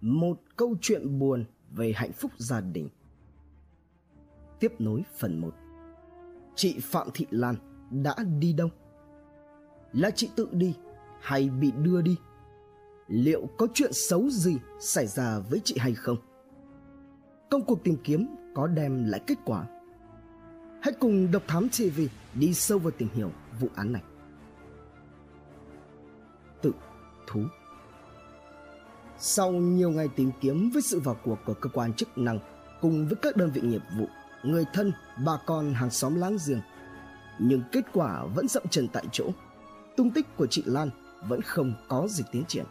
một câu chuyện buồn về hạnh phúc gia đình. Tiếp nối phần 1 Chị Phạm Thị Lan đã đi đâu? Là chị tự đi hay bị đưa đi? Liệu có chuyện xấu gì xảy ra với chị hay không? Công cuộc tìm kiếm có đem lại kết quả? Hãy cùng Độc Thám TV đi sâu vào tìm hiểu vụ án này. Tự thú sau nhiều ngày tìm kiếm với sự vào cuộc của cơ quan chức năng cùng với các đơn vị nghiệp vụ, người thân, bà con hàng xóm láng giềng, nhưng kết quả vẫn dậm chân tại chỗ. Tung tích của chị Lan vẫn không có gì tiến triển.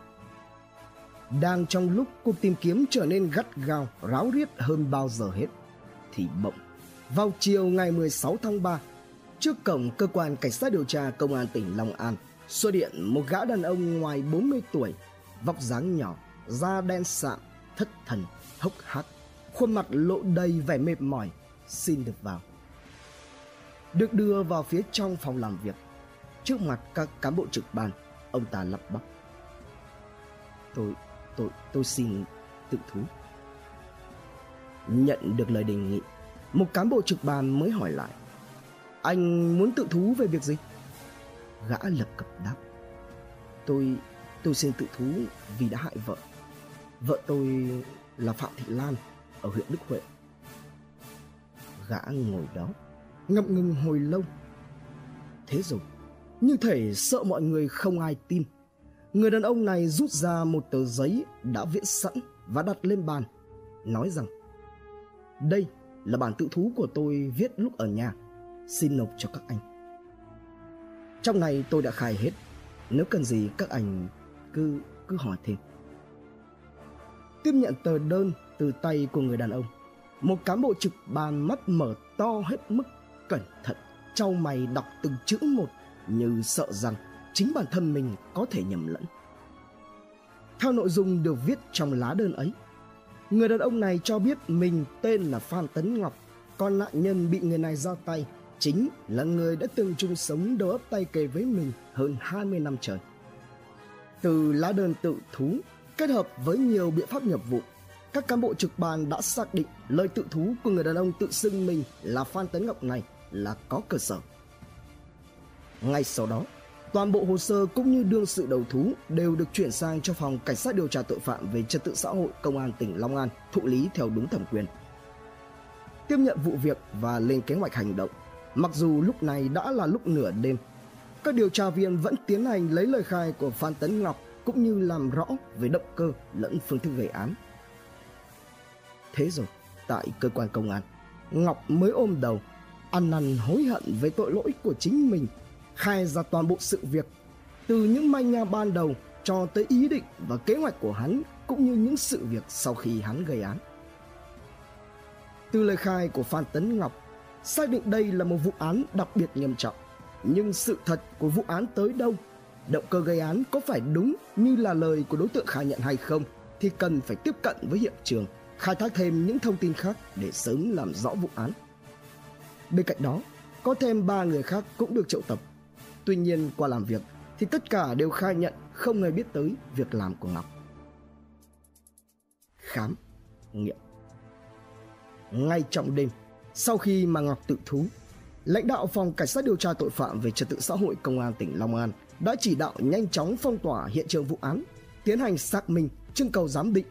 Đang trong lúc cuộc tìm kiếm trở nên gắt gao, ráo riết hơn bao giờ hết, thì bỗng vào chiều ngày 16 tháng 3, trước cổng cơ quan cảnh sát điều tra công an tỉnh Long An xuất hiện một gã đàn ông ngoài 40 tuổi, vóc dáng nhỏ, da đen sạm, thất thần, hốc hác, khuôn mặt lộ đầy vẻ mệt mỏi, xin được vào. Được đưa vào phía trong phòng làm việc, trước mặt các cán bộ trực ban, ông ta lắp bắp. Tôi, tôi, tôi xin tự thú. Nhận được lời đề nghị, một cán bộ trực ban mới hỏi lại. Anh muốn tự thú về việc gì? Gã lập cập đáp. Tôi, tôi xin tự thú vì đã hại vợ. Vợ tôi là Phạm Thị Lan ở huyện Đức Huệ. Gã ngồi đó, ngậm ngừng hồi lâu. Thế rồi, như thể sợ mọi người không ai tin. Người đàn ông này rút ra một tờ giấy đã viết sẵn và đặt lên bàn, nói rằng Đây là bản tự thú của tôi viết lúc ở nhà, xin nộp cho các anh. Trong này tôi đã khai hết, nếu cần gì các anh cứ cứ hỏi thêm tiếp nhận tờ đơn từ tay của người đàn ông. Một cán bộ trực bàn mắt mở to hết mức cẩn thận, trao mày đọc từng chữ một như sợ rằng chính bản thân mình có thể nhầm lẫn. Theo nội dung được viết trong lá đơn ấy, người đàn ông này cho biết mình tên là Phan Tấn Ngọc, còn nạn nhân bị người này ra tay chính là người đã từng chung sống đầu ấp tay kề với mình hơn 20 năm trời. Từ lá đơn tự thú Kết hợp với nhiều biện pháp nghiệp vụ, các cán bộ trực ban đã xác định lời tự thú của người đàn ông tự xưng mình là Phan Tấn Ngọc này là có cơ sở. Ngay sau đó, toàn bộ hồ sơ cũng như đương sự đầu thú đều được chuyển sang cho phòng cảnh sát điều tra tội phạm về trật tự xã hội công an tỉnh Long An thụ lý theo đúng thẩm quyền. Tiếp nhận vụ việc và lên kế hoạch hành động, mặc dù lúc này đã là lúc nửa đêm, các điều tra viên vẫn tiến hành lấy lời khai của Phan Tấn Ngọc cũng như làm rõ về động cơ lẫn phương thức gây án. Thế rồi, tại cơ quan công an, Ngọc mới ôm đầu, ăn năn hối hận về tội lỗi của chính mình, khai ra toàn bộ sự việc, từ những manh nha ban đầu cho tới ý định và kế hoạch của hắn cũng như những sự việc sau khi hắn gây án. Từ lời khai của Phan Tấn Ngọc, xác định đây là một vụ án đặc biệt nghiêm trọng, nhưng sự thật của vụ án tới đâu động cơ gây án có phải đúng như là lời của đối tượng khai nhận hay không thì cần phải tiếp cận với hiện trường, khai thác thêm những thông tin khác để sớm làm rõ vụ án. Bên cạnh đó, có thêm ba người khác cũng được triệu tập. Tuy nhiên qua làm việc thì tất cả đều khai nhận không hề biết tới việc làm của Ngọc. Khám, nghiệm Ngay trong đêm, sau khi mà Ngọc tự thú, lãnh đạo phòng cảnh sát điều tra tội phạm về trật tự xã hội công an tỉnh Long An đã chỉ đạo nhanh chóng phong tỏa hiện trường vụ án, tiến hành xác minh, trưng cầu giám định,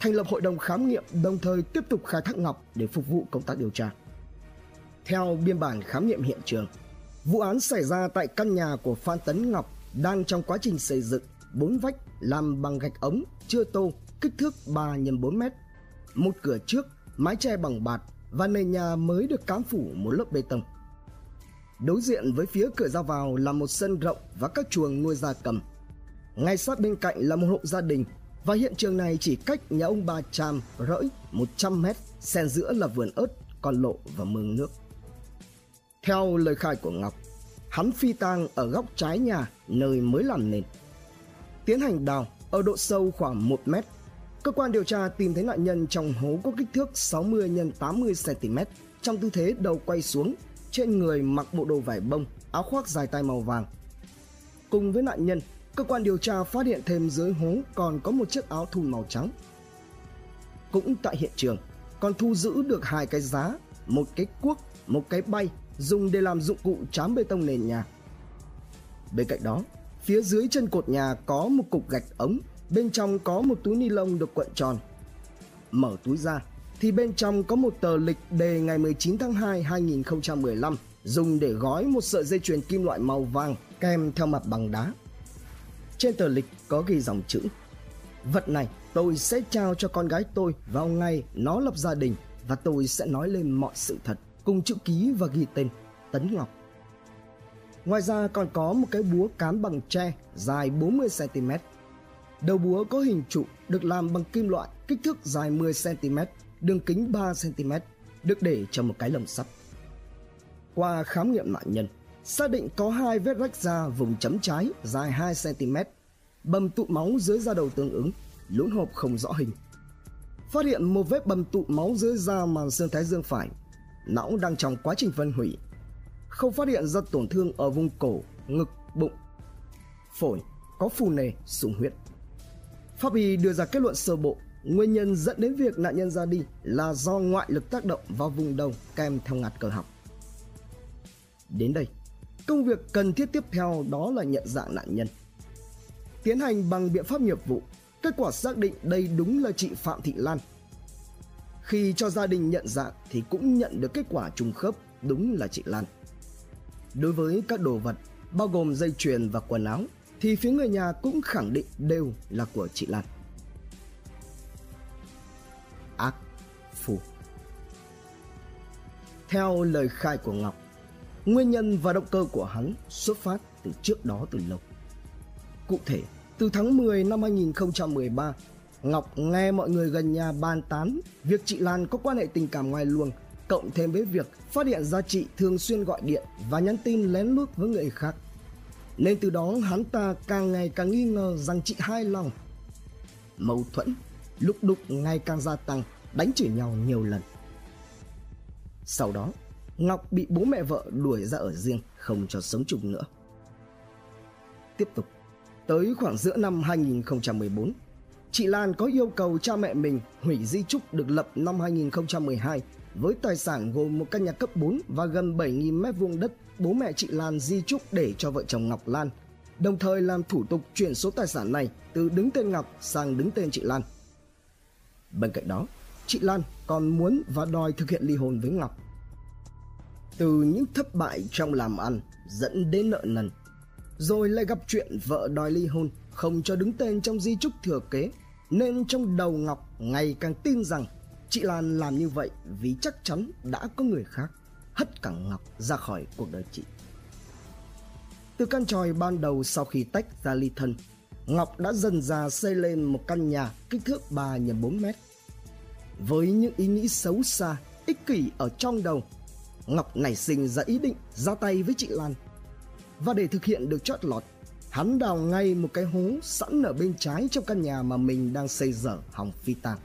thành lập hội đồng khám nghiệm đồng thời tiếp tục khai thác ngọc để phục vụ công tác điều tra. Theo biên bản khám nghiệm hiện trường, vụ án xảy ra tại căn nhà của Phan Tấn Ngọc đang trong quá trình xây dựng, bốn vách làm bằng gạch ống chưa tô, kích thước 3 x 4 mét, một cửa trước, mái che bằng bạt và nền nhà mới được cám phủ một lớp bê tông. Đối diện với phía cửa ra vào là một sân rộng và các chuồng nuôi gia cầm. Ngay sát bên cạnh là một hộ gia đình và hiện trường này chỉ cách nhà ông bà Tràm rỡi 100 mét, xen giữa là vườn ớt, con lộ và mương nước. Theo lời khai của Ngọc, hắn phi tang ở góc trái nhà nơi mới làm nền. Tiến hành đào ở độ sâu khoảng 1 mét. Cơ quan điều tra tìm thấy nạn nhân trong hố có kích thước 60 x 80 cm trong tư thế đầu quay xuống trên người mặc bộ đồ vải bông, áo khoác dài tay màu vàng. Cùng với nạn nhân, cơ quan điều tra phát hiện thêm dưới hố còn có một chiếc áo thun màu trắng. cũng tại hiện trường còn thu giữ được hai cái giá, một cái cuốc, một cái bay dùng để làm dụng cụ trám bê tông nền nhà. Bên cạnh đó, phía dưới chân cột nhà có một cục gạch ống, bên trong có một túi ni lông được cuộn tròn. Mở túi ra thì bên trong có một tờ lịch đề ngày 19 tháng 2 2015 dùng để gói một sợi dây chuyền kim loại màu vàng kèm theo mặt bằng đá. Trên tờ lịch có ghi dòng chữ Vật này tôi sẽ trao cho con gái tôi vào ngày nó lập gia đình và tôi sẽ nói lên mọi sự thật cùng chữ ký và ghi tên Tấn Ngọc. Ngoài ra còn có một cái búa cán bằng tre dài 40cm. Đầu búa có hình trụ được làm bằng kim loại kích thước dài 10cm, đường kính 3cm, được để trong một cái lồng sắt. Qua khám nghiệm nạn nhân, xác định có hai vết rách da vùng chấm trái dài 2cm, bầm tụ máu dưới da đầu tương ứng, lún hộp không rõ hình. Phát hiện một vết bầm tụ máu dưới da màng xương thái dương phải, não đang trong quá trình phân hủy. Không phát hiện ra tổn thương ở vùng cổ, ngực, bụng. Phổi có phù nề, sung huyết. Pháp y đưa ra kết luận sơ bộ Nguyên nhân dẫn đến việc nạn nhân ra đi là do ngoại lực tác động vào vùng đầu kèm theo ngạt cơ học. Đến đây, công việc cần thiết tiếp theo đó là nhận dạng nạn nhân. Tiến hành bằng biện pháp nghiệp vụ, kết quả xác định đây đúng là chị Phạm Thị Lan. Khi cho gia đình nhận dạng thì cũng nhận được kết quả trùng khớp đúng là chị Lan. Đối với các đồ vật bao gồm dây chuyền và quần áo thì phía người nhà cũng khẳng định đều là của chị Lan. Ác phù Theo lời khai của Ngọc, nguyên nhân và động cơ của hắn xuất phát từ trước đó từ lâu. Cụ thể, từ tháng 10 năm 2013, Ngọc nghe mọi người gần nhà bàn tán việc chị Lan có quan hệ tình cảm ngoài luồng, cộng thêm với việc phát hiện ra chị thường xuyên gọi điện và nhắn tin lén lút với người khác. Nên từ đó hắn ta càng ngày càng nghi ngờ rằng chị hai lòng. Mâu thuẫn lúc đục ngày càng gia tăng, đánh chửi nhau nhiều lần. Sau đó, Ngọc bị bố mẹ vợ đuổi ra ở riêng, không cho sống chung nữa. Tiếp tục, tới khoảng giữa năm 2014, chị Lan có yêu cầu cha mẹ mình hủy di trúc được lập năm 2012 với tài sản gồm một căn nhà cấp 4 và gần 7.000 mét vuông đất bố mẹ chị Lan di trúc để cho vợ chồng Ngọc Lan, đồng thời làm thủ tục chuyển số tài sản này từ đứng tên Ngọc sang đứng tên chị Lan. Bên cạnh đó, chị Lan còn muốn và đòi thực hiện ly hôn với Ngọc. Từ những thất bại trong làm ăn dẫn đến nợ nần, rồi lại gặp chuyện vợ đòi ly hôn không cho đứng tên trong di chúc thừa kế, nên trong đầu Ngọc ngày càng tin rằng chị Lan làm như vậy vì chắc chắn đã có người khác hất cả Ngọc ra khỏi cuộc đời chị. Từ căn tròi ban đầu sau khi tách ra ly thân, Ngọc đã dần dà xây lên một căn nhà kích thước 3 x 4 mét. Với những ý nghĩ xấu xa, ích kỷ ở trong đầu, Ngọc nảy sinh ra ý định ra tay với chị Lan. Và để thực hiện được chót lọt, hắn đào ngay một cái hố sẵn ở bên trái trong căn nhà mà mình đang xây dở hỏng phi tang.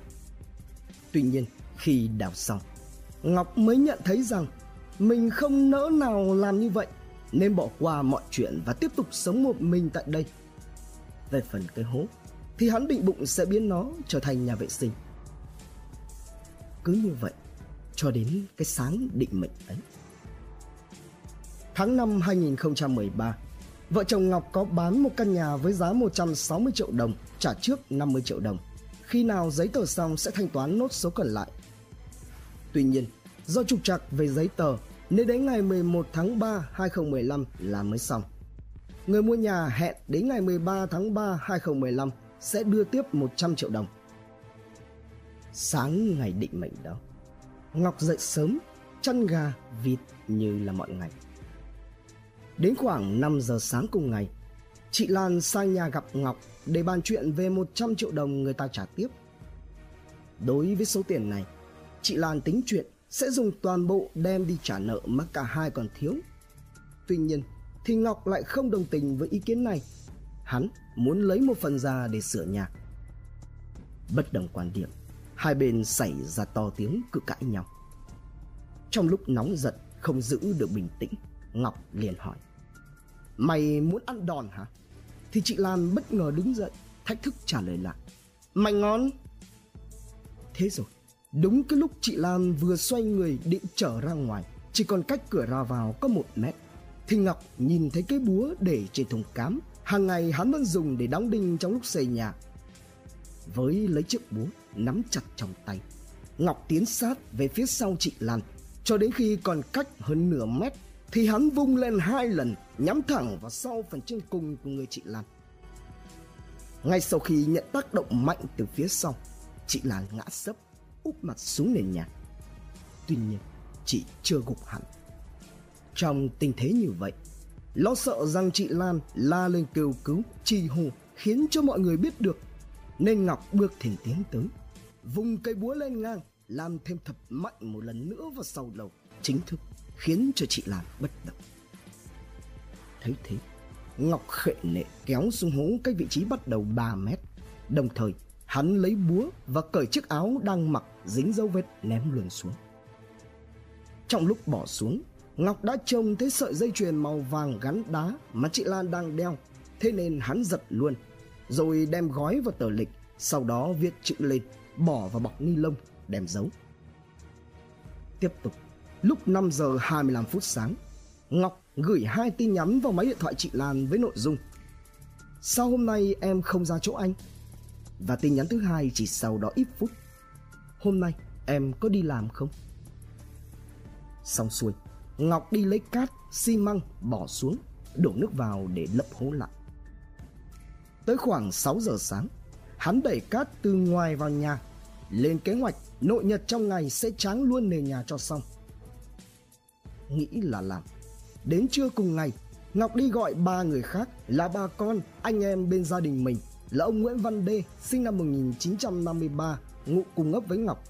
Tuy nhiên, khi đào xong, Ngọc mới nhận thấy rằng mình không nỡ nào làm như vậy nên bỏ qua mọi chuyện và tiếp tục sống một mình tại đây về phần cái hố thì hắn định bụng sẽ biến nó trở thành nhà vệ sinh. Cứ như vậy, cho đến cái sáng định mệnh ấy. Tháng 5 2013, vợ chồng Ngọc có bán một căn nhà với giá 160 triệu đồng, trả trước 50 triệu đồng. Khi nào giấy tờ xong sẽ thanh toán nốt số còn lại. Tuy nhiên, do trục trặc về giấy tờ nên đến ngày 11 tháng 3 2015 là mới xong. Người mua nhà hẹn đến ngày 13 tháng 3 2015 sẽ đưa tiếp 100 triệu đồng. Sáng ngày định mệnh đó, Ngọc dậy sớm, chăn gà, vịt như là mọi ngày. Đến khoảng 5 giờ sáng cùng ngày, chị Lan sang nhà gặp Ngọc để bàn chuyện về 100 triệu đồng người ta trả tiếp. Đối với số tiền này, chị Lan tính chuyện sẽ dùng toàn bộ đem đi trả nợ mà cả hai còn thiếu. Tuy nhiên, thì Ngọc lại không đồng tình với ý kiến này. Hắn muốn lấy một phần ra để sửa nhà. Bất đồng quan điểm, hai bên xảy ra to tiếng cự cãi nhau. Trong lúc nóng giận không giữ được bình tĩnh, Ngọc liền hỏi: "Mày muốn ăn đòn hả?" Thì chị Lan bất ngờ đứng dậy, thách thức trả lời lại: "Mày ngon." Thế rồi, đúng cái lúc chị Lan vừa xoay người định trở ra ngoài, chỉ còn cách cửa ra vào có một mét, thì Ngọc nhìn thấy cái búa để trên thùng cám, hàng ngày hắn vẫn dùng để đóng đinh trong lúc xây nhà. Với lấy chiếc búa nắm chặt trong tay, Ngọc tiến sát về phía sau chị Lan, cho đến khi còn cách hơn nửa mét thì hắn vung lên hai lần nhắm thẳng vào sau phần chân cùng của người chị Lan. Ngay sau khi nhận tác động mạnh từ phía sau, chị Lan ngã sấp, úp mặt xuống nền nhà. Tuy nhiên, chị chưa gục hẳn. Trong tình thế như vậy, lo sợ rằng chị Lan la lên kêu cứu, trì hô khiến cho mọi người biết được, nên Ngọc bước thỉnh tiến tới, vùng cây búa lên ngang, làm thêm thập mạnh một lần nữa vào sau đầu, chính thức khiến cho chị Lan bất động. Thấy thế, Ngọc khệ nệ kéo xuống hố cách vị trí bắt đầu 3 mét. Đồng thời, hắn lấy búa và cởi chiếc áo đang mặc dính dấu vết ném luôn xuống. Trong lúc bỏ xuống, Ngọc đã trông thấy sợi dây chuyền màu vàng gắn đá mà chị Lan đang đeo, thế nên hắn giật luôn, rồi đem gói vào tờ lịch, sau đó viết chữ lên, bỏ vào bọc ni lông, đem giấu. Tiếp tục, lúc 5 giờ 25 phút sáng, Ngọc gửi hai tin nhắn vào máy điện thoại chị Lan với nội dung Sao hôm nay em không ra chỗ anh? Và tin nhắn thứ hai chỉ sau đó ít phút Hôm nay em có đi làm không? Xong xuôi, Ngọc đi lấy cát, xi măng, bỏ xuống, đổ nước vào để lấp hố lại. Tới khoảng 6 giờ sáng, hắn đẩy cát từ ngoài vào nhà, lên kế hoạch nội nhật trong ngày sẽ tráng luôn nền nhà cho xong. Nghĩ là làm. Đến trưa cùng ngày, Ngọc đi gọi ba người khác là bà con, anh em bên gia đình mình là ông Nguyễn Văn Đê, sinh năm 1953, ngụ cùng ấp với Ngọc.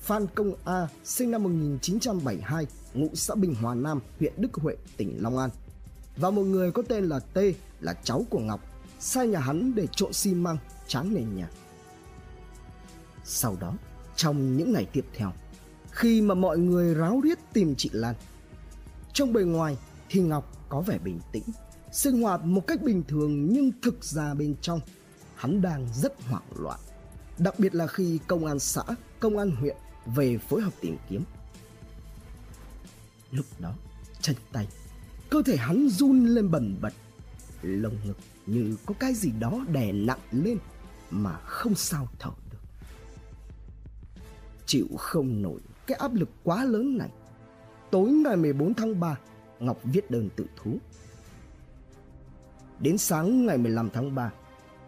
Phan Công A, sinh năm 1972, ngụ xã Bình Hòa Nam, huyện Đức Huệ, tỉnh Long An. Và một người có tên là T, là cháu của Ngọc, sai nhà hắn để trộn xi măng, tráng nền nhà. Sau đó, trong những ngày tiếp theo, khi mà mọi người ráo riết tìm chị Lan, trong bề ngoài thì Ngọc có vẻ bình tĩnh, sinh hoạt một cách bình thường nhưng thực ra bên trong hắn đang rất hoảng loạn. Đặc biệt là khi công an xã, công an huyện về phối hợp tìm kiếm. Lúc đó, chân tay, cơ thể hắn run lên bần bật, lồng ngực như có cái gì đó đè nặng lên mà không sao thở được. Chịu không nổi cái áp lực quá lớn này, Tối ngày 14 tháng 3, Ngọc viết đơn tự thú. Đến sáng ngày 15 tháng 3,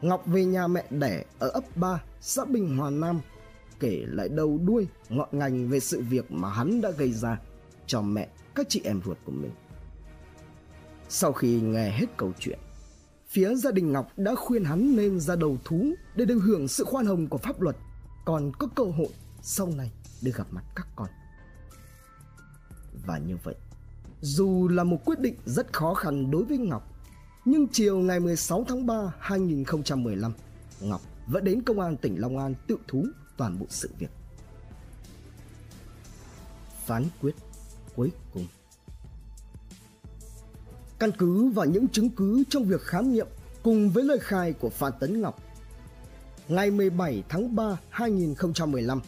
Ngọc về nhà mẹ đẻ ở ấp 3, xã Bình Hòa Nam, kể lại đầu đuôi ngọn ngành về sự việc mà hắn đã gây ra cho mẹ các chị em ruột của mình. Sau khi nghe hết câu chuyện, phía gia đình Ngọc đã khuyên hắn nên ra đầu thú để được hưởng sự khoan hồng của pháp luật, còn có cơ hội sau này được gặp mặt các con và như vậy. Dù là một quyết định rất khó khăn đối với Ngọc, nhưng chiều ngày 16 tháng 3 2015, Ngọc vẫn đến công an tỉnh Long An tự thú toàn bộ sự việc. Phán quyết cuối cùng Căn cứ vào những chứng cứ trong việc khám nghiệm cùng với lời khai của Phan Tấn Ngọc, ngày 17 tháng 3 2015,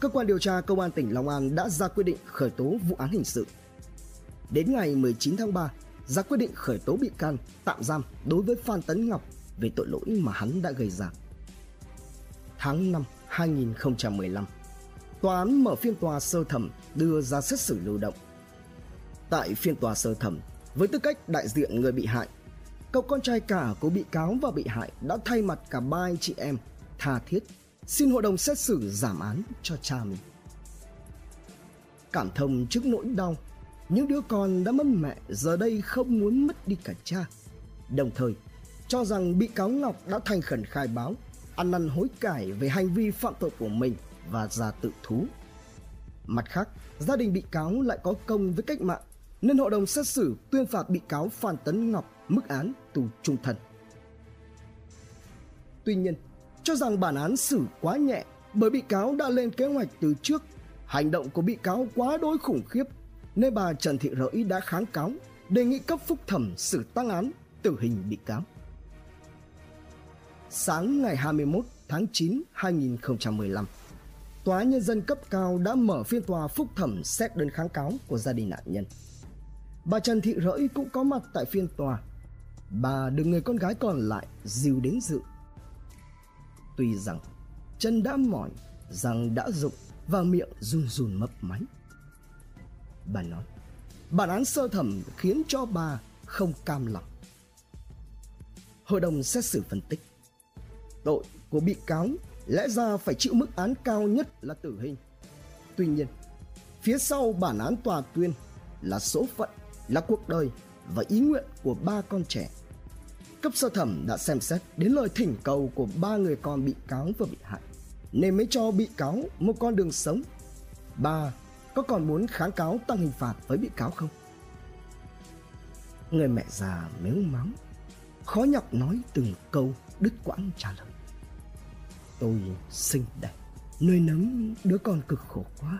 cơ quan điều tra công an tỉnh Long An đã ra quyết định khởi tố vụ án hình sự. Đến ngày 19 tháng 3, ra quyết định khởi tố bị can, tạm giam đối với Phan Tấn Ngọc về tội lỗi mà hắn đã gây ra. Tháng 5 2015, tòa án mở phiên tòa sơ thẩm đưa ra xét xử lưu động. Tại phiên tòa sơ thẩm, với tư cách đại diện người bị hại, cậu con trai cả của bị cáo và bị hại đã thay mặt cả ba anh chị em tha thiết xin hội đồng xét xử giảm án cho cha mình. Cảm thông trước nỗi đau, những đứa con đã mất mẹ giờ đây không muốn mất đi cả cha. Đồng thời, cho rằng bị cáo Ngọc đã thành khẩn khai báo, ăn năn hối cải về hành vi phạm tội của mình và ra tự thú. Mặt khác, gia đình bị cáo lại có công với cách mạng, nên hội đồng xét xử tuyên phạt bị cáo Phan Tấn Ngọc mức án tù trung thân. Tuy nhiên, cho rằng bản án xử quá nhẹ bởi bị cáo đã lên kế hoạch từ trước. Hành động của bị cáo quá đối khủng khiếp nên bà Trần Thị Rẫy đã kháng cáo đề nghị cấp phúc thẩm xử tăng án tử hình bị cáo. Sáng ngày 21 tháng 9 2015, Tòa Nhân dân cấp cao đã mở phiên tòa phúc thẩm xét đơn kháng cáo của gia đình nạn nhân. Bà Trần Thị Rỡi cũng có mặt tại phiên tòa. Bà được người con gái còn lại dìu đến dự. Tuy rằng chân đã mỏi, răng đã rụng và miệng run run mấp máy. Bà nói, bản án sơ thẩm khiến cho bà không cam lòng. Hội đồng xét xử phân tích, tội của bị cáo lẽ ra phải chịu mức án cao nhất là tử hình. Tuy nhiên, phía sau bản án tòa tuyên là số phận, là cuộc đời và ý nguyện của ba con trẻ. Cấp sơ thẩm đã xem xét đến lời thỉnh cầu của ba người con bị cáo và bị hại, nên mới cho bị cáo một con đường sống. Ba có còn muốn kháng cáo tăng hình phạt với bị cáo không? Người mẹ già mếu mắng, khó nhọc nói từng câu đứt quãng trả lời. Tôi sinh đẹp nuôi nấng đứa con cực khổ quá.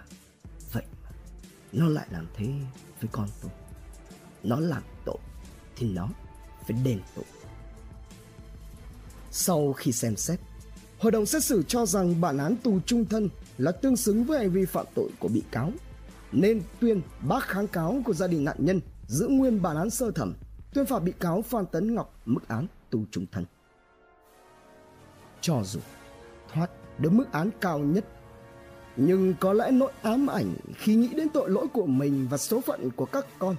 Vậy mà nó lại làm thế với con tôi. Nó làm tội thì nó phải đền tội. Sau khi xem xét, hội đồng xét xử cho rằng bản án tù trung thân là tương xứng với hành vi phạm tội của bị cáo, nên tuyên bác kháng cáo của gia đình nạn nhân giữ nguyên bản án sơ thẩm, tuyên phạt bị cáo Phan Tấn Ngọc mức án tù trung thân. Cho dù thoát được mức án cao nhất. Nhưng có lẽ nỗi ám ảnh khi nghĩ đến tội lỗi của mình và số phận của các con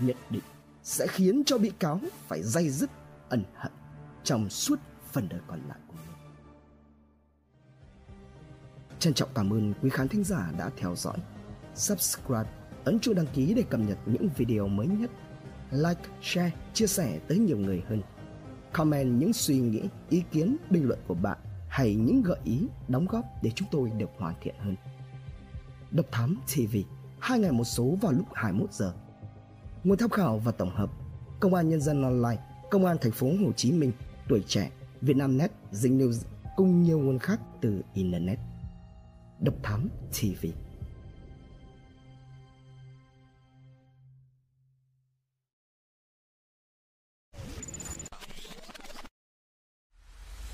nhất định sẽ khiến cho bị cáo phải dây dứt ẩn hận trong suốt phần đời còn lại của mình. Trân trọng cảm ơn quý khán thính giả đã theo dõi. Subscribe, ấn chuông đăng ký để cập nhật những video mới nhất. Like, share, chia sẻ tới nhiều người hơn. Comment những suy nghĩ, ý kiến, bình luận của bạn hay những gợi ý đóng góp để chúng tôi được hoàn thiện hơn. Độc Thám TV, hai ngày một số vào lúc 21 giờ. Nguồn tham khảo và tổng hợp: Công an Nhân dân Online, Công an Thành phố Hồ Chí Minh, Tuổi Trẻ, Vietnamnet, Zing News cùng nhiều nguồn khác từ Internet. Độc Thám TV